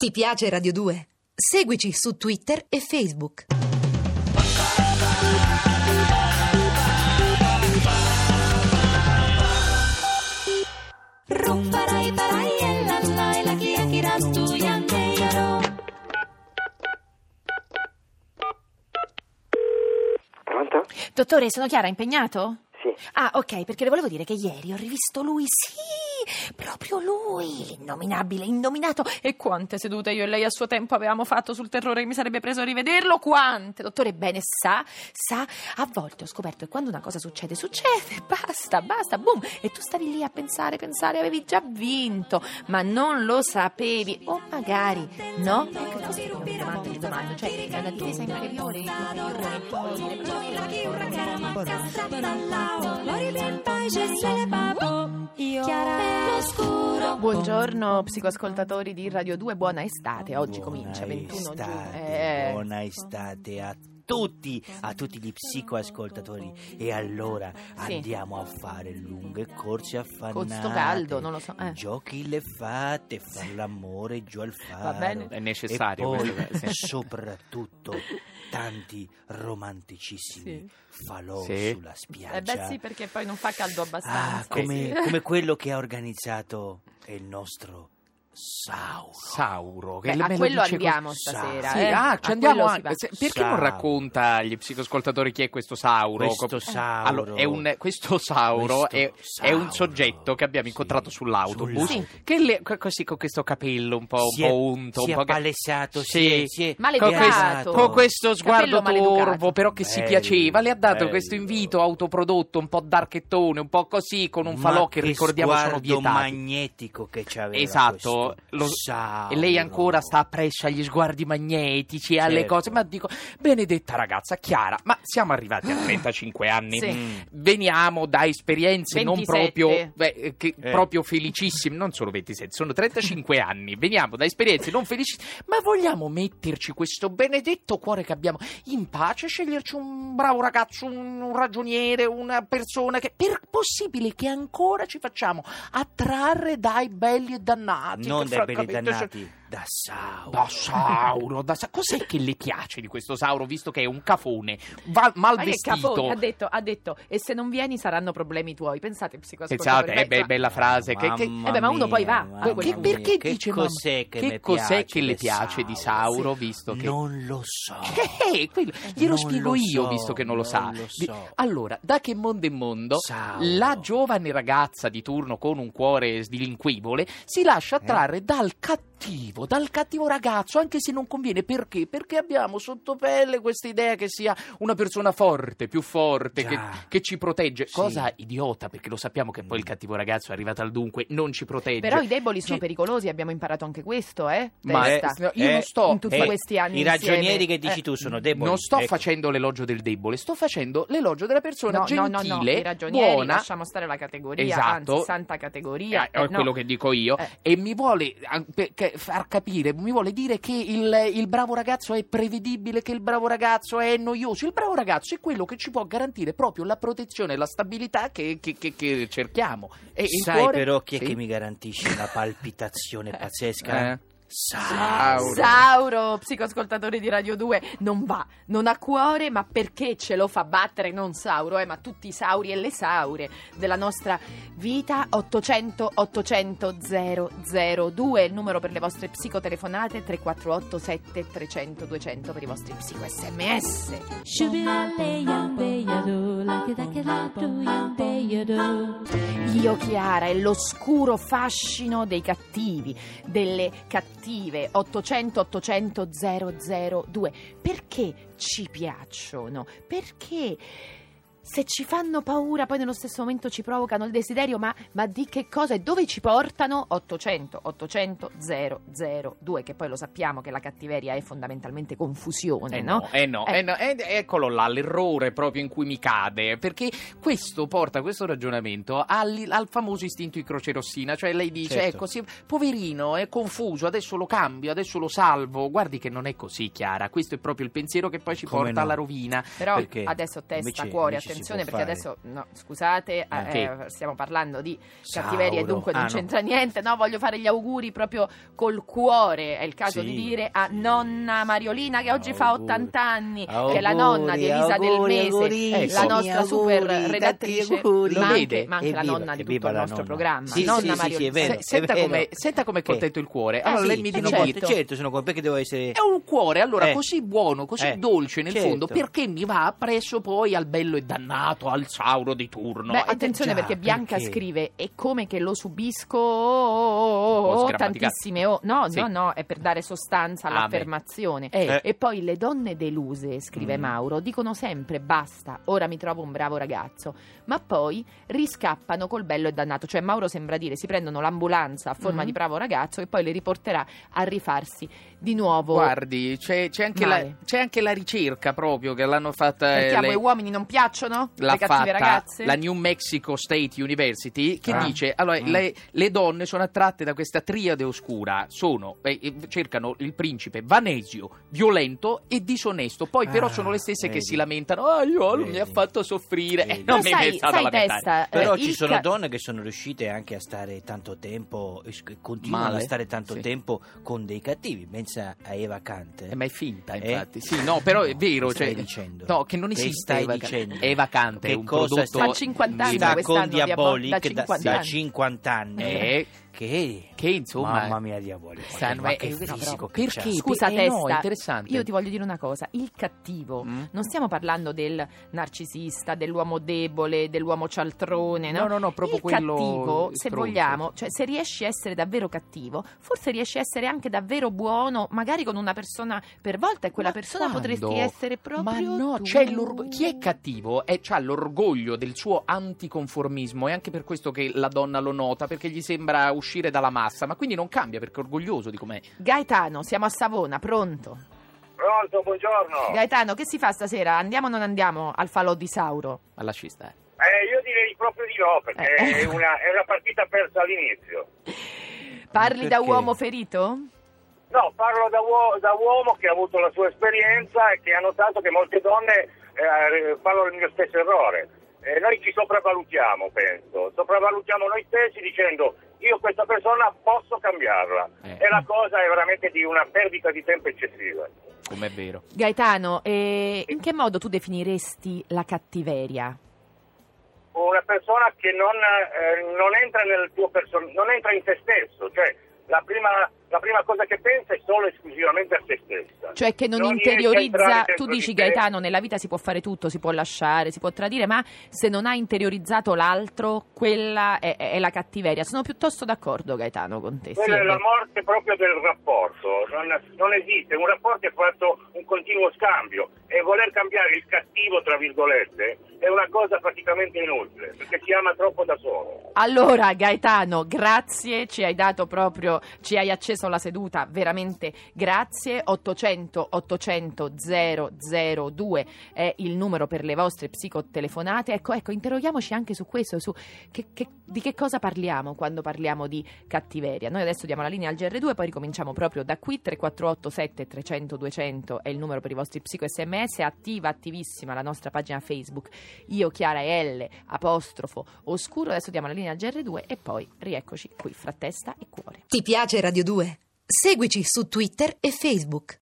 Ti piace Radio 2? Seguici su Twitter e Facebook. Pronto? Dottore, sono Chiara, impegnato? Sì. Ah, ok, perché le volevo dire che ieri ho rivisto lui, sì, proprio lui, l'innominabile, innominato. E quante sedute io e lei a suo tempo avevamo fatto sul terrore che mi sarebbe preso a rivederlo? Quante? Dottore, bene, sa, sa, a volte ho scoperto che quando una cosa succede, succede, basta, basta, boom. E tu stavi lì a pensare, pensare, avevi già vinto, ma non lo sapevi. O magari, no? Ecco, così io mi domando, mi domando, cioè, è una difesa inferiore. Buongiorno psicoascoltatori di Radio 2, buona estate. Oggi comincia 21 giugno. estate, Eh, buona estate a tutti, a tutti gli psicoascoltatori. E allora Sì. andiamo a fare lunghe corse affannate. Con sto caldo, non lo so, eh. Giochi le fate, far l'amore giù al faro. bene. È necessario E poi, questo, sì. soprattutto, tanti romanticissimi falò Sì. sulla spiaggia. Eh beh sì, perché poi non fa caldo Ah, abbastanza. come, come quello che ha organizzato il nostro Sauro. Sauro, che Beh, a lo quello dice andiamo con- stasera. Sì, Sì, eh. ah, A ci andiamo quello si anche. Se- Perché non Sauro. racconta agli psicoascoltatori chi è questo Sauro? Questo Sauro. Allora, è un- questo Sauro Questo è, è un Sauro. soggetto che abbiamo Sì. incontrato sull'autobus. Sì. Che le- co- così con questo capello un po', un Si è- po' unto, si un po' che- appalessato, Sì. si è- si è Maleducato. Con questo, gasato. con questo sguardo torvo, però che si Bello, piaceva, le ha dato bello. questo invito autoprodotto, un po' darchettone, un po' così, con un falò Ma che ricordiamo sono vietati. magnetico che c'aveva Esatto, lo- Sauro. e lei ancora sta appresso agli sguardi magnetici, alle Certo. cose, ma dico, benedetta ragazza, Chiara, ma siamo arrivati a 35 anni, Sì. Mm. veniamo da esperienze non 27. proprio, beh, Eh. proprio felicissime, non solo 27, sono 35 anni, veniamo da esperienze non felicissime, ma vogliamo metterci questo benedetto cuore che abbiamo in pace, sceglierci un bravo ragazzo, un, un ragioniere, una persona che, per possibile che ancora ci facciamo attrarre dai belli e dannati. Non dai belli francamente- dannati, da Sauro. da Sauro, da Sa- cos'è che le piace di questo Sauro, visto che è un cafone, va mal Ma che vestito? cafone, ha detto, ha detto, e se non vieni saranno problemi tuoi. Pensate, psicoascoltatori. Pensate, eh, beh, Beh, bella frase. Che, che- Mamma eh beh, ma uno poi va, mamma che- perché mia, dice che mamma? cos'è che, che mi cos'è piace che le del piace di Sauro, visto che... Non lo so. Eh, quello- glielo Non spiego lo io, so, visto che non lo sa. non lo Di- so. allora, da che mondo è mondo, Sauro. la giovane ragazza di turno con un cuore sdilinquibile si lascia Eh? attrarre dal cattivo, dal cattivo ragazzo, anche se non conviene. Perché? Perché abbiamo sotto pelle questa idea che sia una persona forte, più forte, che, che ci protegge. Sì. Cosa idiota, perché lo sappiamo che poi il cattivo ragazzo è arrivato al dunque, non ci protegge. Però i deboli sono Ci- pericolosi, abbiamo imparato anche questo, eh? Ma eh, io non sto in tutti eh, questi anni I ragionieri insieme. che dici Eh. tu sono deboli. Non sto Ecco. facendo l'elogio del debole, sto facendo l'elogio della persona No, no, gentile, no, no, i ragionieri, buona, lasciamo stare la categoria, Esatto. anzi, santa categoria. eh, è Eh, no. quello che dico io, Eh. e mi vuole far capire, mi vuole dire che il, il bravo ragazzo è prevedibile, che il bravo ragazzo è noioso. Il bravo ragazzo è quello che ci può garantire proprio la protezione e la stabilità che, che- che- che cerchiamo. E Sai cuore- però chi è Sì? che mi garantisce una palpitazione pazzesca? Eh? Sauro. Sauro, psicoascoltatore di Radio 2, non va, non ha cuore, ma perché ce lo fa battere non Sauro, eh, ma tutti i Sauri e le Saure della nostra vita 800 800 002, il numero per le vostre psicotelefonate 348 7300 200 per i vostri psico SMS. Io Chiara è l'oscuro fascino dei cattivi, delle cattive 800 800 002. Perché ci piacciono? Perché se ci fanno paura poi nello stesso momento ci provocano il desiderio, ma, ma di che cosa e dove ci portano? 800 800 002, che poi lo sappiamo che la cattiveria è fondamentalmente confusione, Eh no? no, eh no, Eh. eh no, eh, eccolo là, l'errore proprio in cui mi cade, perché questo porta questo ragionamento al, al famoso istinto di croce rossina, cioè lei dice, Certo. ecco, sì, poverino, è confuso, adesso lo cambio, adesso lo salvo, guardi che non è così Chiara, questo è proprio il pensiero che poi ci Come porta no? alla rovina. Però Perché? adesso testa, Invece- cuore, invece attenzione perché fare. adesso, no, scusate, eh, che? stiamo parlando di Sauro. cattiveria e dunque non Ah, no. c'entra niente. No, voglio fare gli auguri proprio col cuore. È il caso Sì. di dire a nonna Mariolina che oggi fa Auguri. 80 anni, che è Auguri, la nonna di Elisa Del auguri, Mese, augurissimi, la nostra auguri, super redattrice, auguri. ma anche, ma anche la nonna di tutto il nostro nonna. programma. Sì, nonna sì, sì, sì, Mariolina. è senta, come, Che? contento il cuore. Ah, Allora sì, lei mi sono dica, contento. certo, sono contento perché devo essere... è un cuore allora Eh. così buono, così Eh, dolce nel certo. fondo, perché mi va appresso poi al bello e dannato, al Sauro di turno? Beh, Eh, attenzione già, perché Bianca perché? scrive è come che lo subisco oh, sgrammaticato. tantissime oh. No, Sì. no, no, è per dare sostanza Ah, all'affermazione. Eh. E poi le donne deluse, scrive Mm. Mauro, dicono sempre basta, ora mi trovo un bravo ragazzo, ma poi riscappano col bello e dannato. Cioè Mauro sembra dire si prendono l'ambulanza a forma Mm. di bravo ragazzo e poi le riporterà a rifarsi di nuovo. Guardi, c'è, c'è anche la, c'è anche la ricerca proprio che l'hanno fatta. eh, Perché a le- voi uomini non piacciono l'ha le cattive fatta ragazze? la New Mexico State University che Ah. dice allora Mm. le, le donne sono attratte da questa triade oscura sono eh, eh, cercano il principe vanesio violento e disonesto poi però Ah, sono le stesse che vedi. si lamentano ah io lui mi ha Vedi. fatto soffrire Vedi. e non Ma mi sai, sai testa, Però eh, ci sono ca- donne che sono riuscite anche a stare tanto tempo, continuano Male? a stare tanto Sì. tempo con dei cattivi. Pensa a Eva Kant. Eh, ma è finta Eh? infatti sì no però è No, vero che stai cioè, dicendo? no che non Che esiste stai Eva, dicendo? è vacante Che un cosa prodotto Fa 50 anni sta di da da, 50 da anni. 50 anni. Eh, Che, che insomma mamma mia, Diabolic. Sanno, ma che eh, no, fisico però che perché? Scusa Eh, no, testa, interessante. io ti voglio dire una cosa, il cattivo, Mm? non stiamo parlando del narcisista, dell'uomo debole, dell'uomo cialtrone, no? No, no, no, proprio il quello cattivo, se stronzo. vogliamo, cioè se riesci a essere davvero cattivo, forse riesci a essere anche davvero buono, magari con una persona per volta e quella Ma persona quando? potresti essere proprio Ma no, tu. c'è l'orgo- chi è cattivo è, ha l'orgoglio del suo anticonformismo, è anche per questo che la donna lo nota, perché gli sembra uscire dalla massa, ma quindi non cambia perché è orgoglioso di com'è. Gaetano, siamo a Savona, pronto? Pronto, buongiorno. Gaetano, che si fa stasera? Andiamo o non andiamo al falò di Sauro? Alla scista. eh. Eh, io direi proprio di no, perché Eh. è, una, è una partita persa all'inizio. Parli da uomo ferito? No, parlo da, uo- da uomo che ha avuto la sua esperienza e che ha notato che molte donne eh, fanno il mio stesso errore. Eh, noi ci sopravvalutiamo, penso. Sopravvalutiamo noi stessi dicendo io questa persona posso cambiarla. Eh. E la cosa è veramente di una perdita di tempo eccessiva. Com'è vero. Gaetano, eh, in che modo tu definiresti la cattiveria? una persona che non, eh, non entra nel tuo person- non entra in te stesso, cioè la prima, la prima cosa che pensa è solo e esclusivamente a se Cioè che non, a interiorizza, tu dici. Gaetano, nella vita si può fare tutto, si può lasciare, si può tradire, ma se non ha interiorizzato l'altro, quella è, è la cattiveria. Sono piuttosto d'accordo Gaetano con te. Quella sì, è la morte proprio del rapporto, non, non esiste, un rapporto è fatto un continuo scambio e voler cambiare il cattivo, tra virgolette, è una cosa praticamente inutile, perché si ama troppo da solo. Allora Gaetano, grazie, ci hai dato proprio, ci hai acceso la seduta, veramente grazie. 800 800 002 è il numero per le vostre psicotelefonate. Ecco, ecco, interroghiamoci anche su questo, su che- che- di che cosa parliamo quando parliamo di cattiveria. Noi adesso diamo la linea al GR2, poi ricominciamo proprio da qui, 3487 300 200 è il numero per i vostri psico sms, attiva, attivissima la nostra pagina Facebook, io Chiara L, apostrofo, oscuro, adesso diamo la linea al GR2 e poi rieccoci qui fra testa e cuore. Ti piace Radio 2? Seguici su Twitter e Facebook.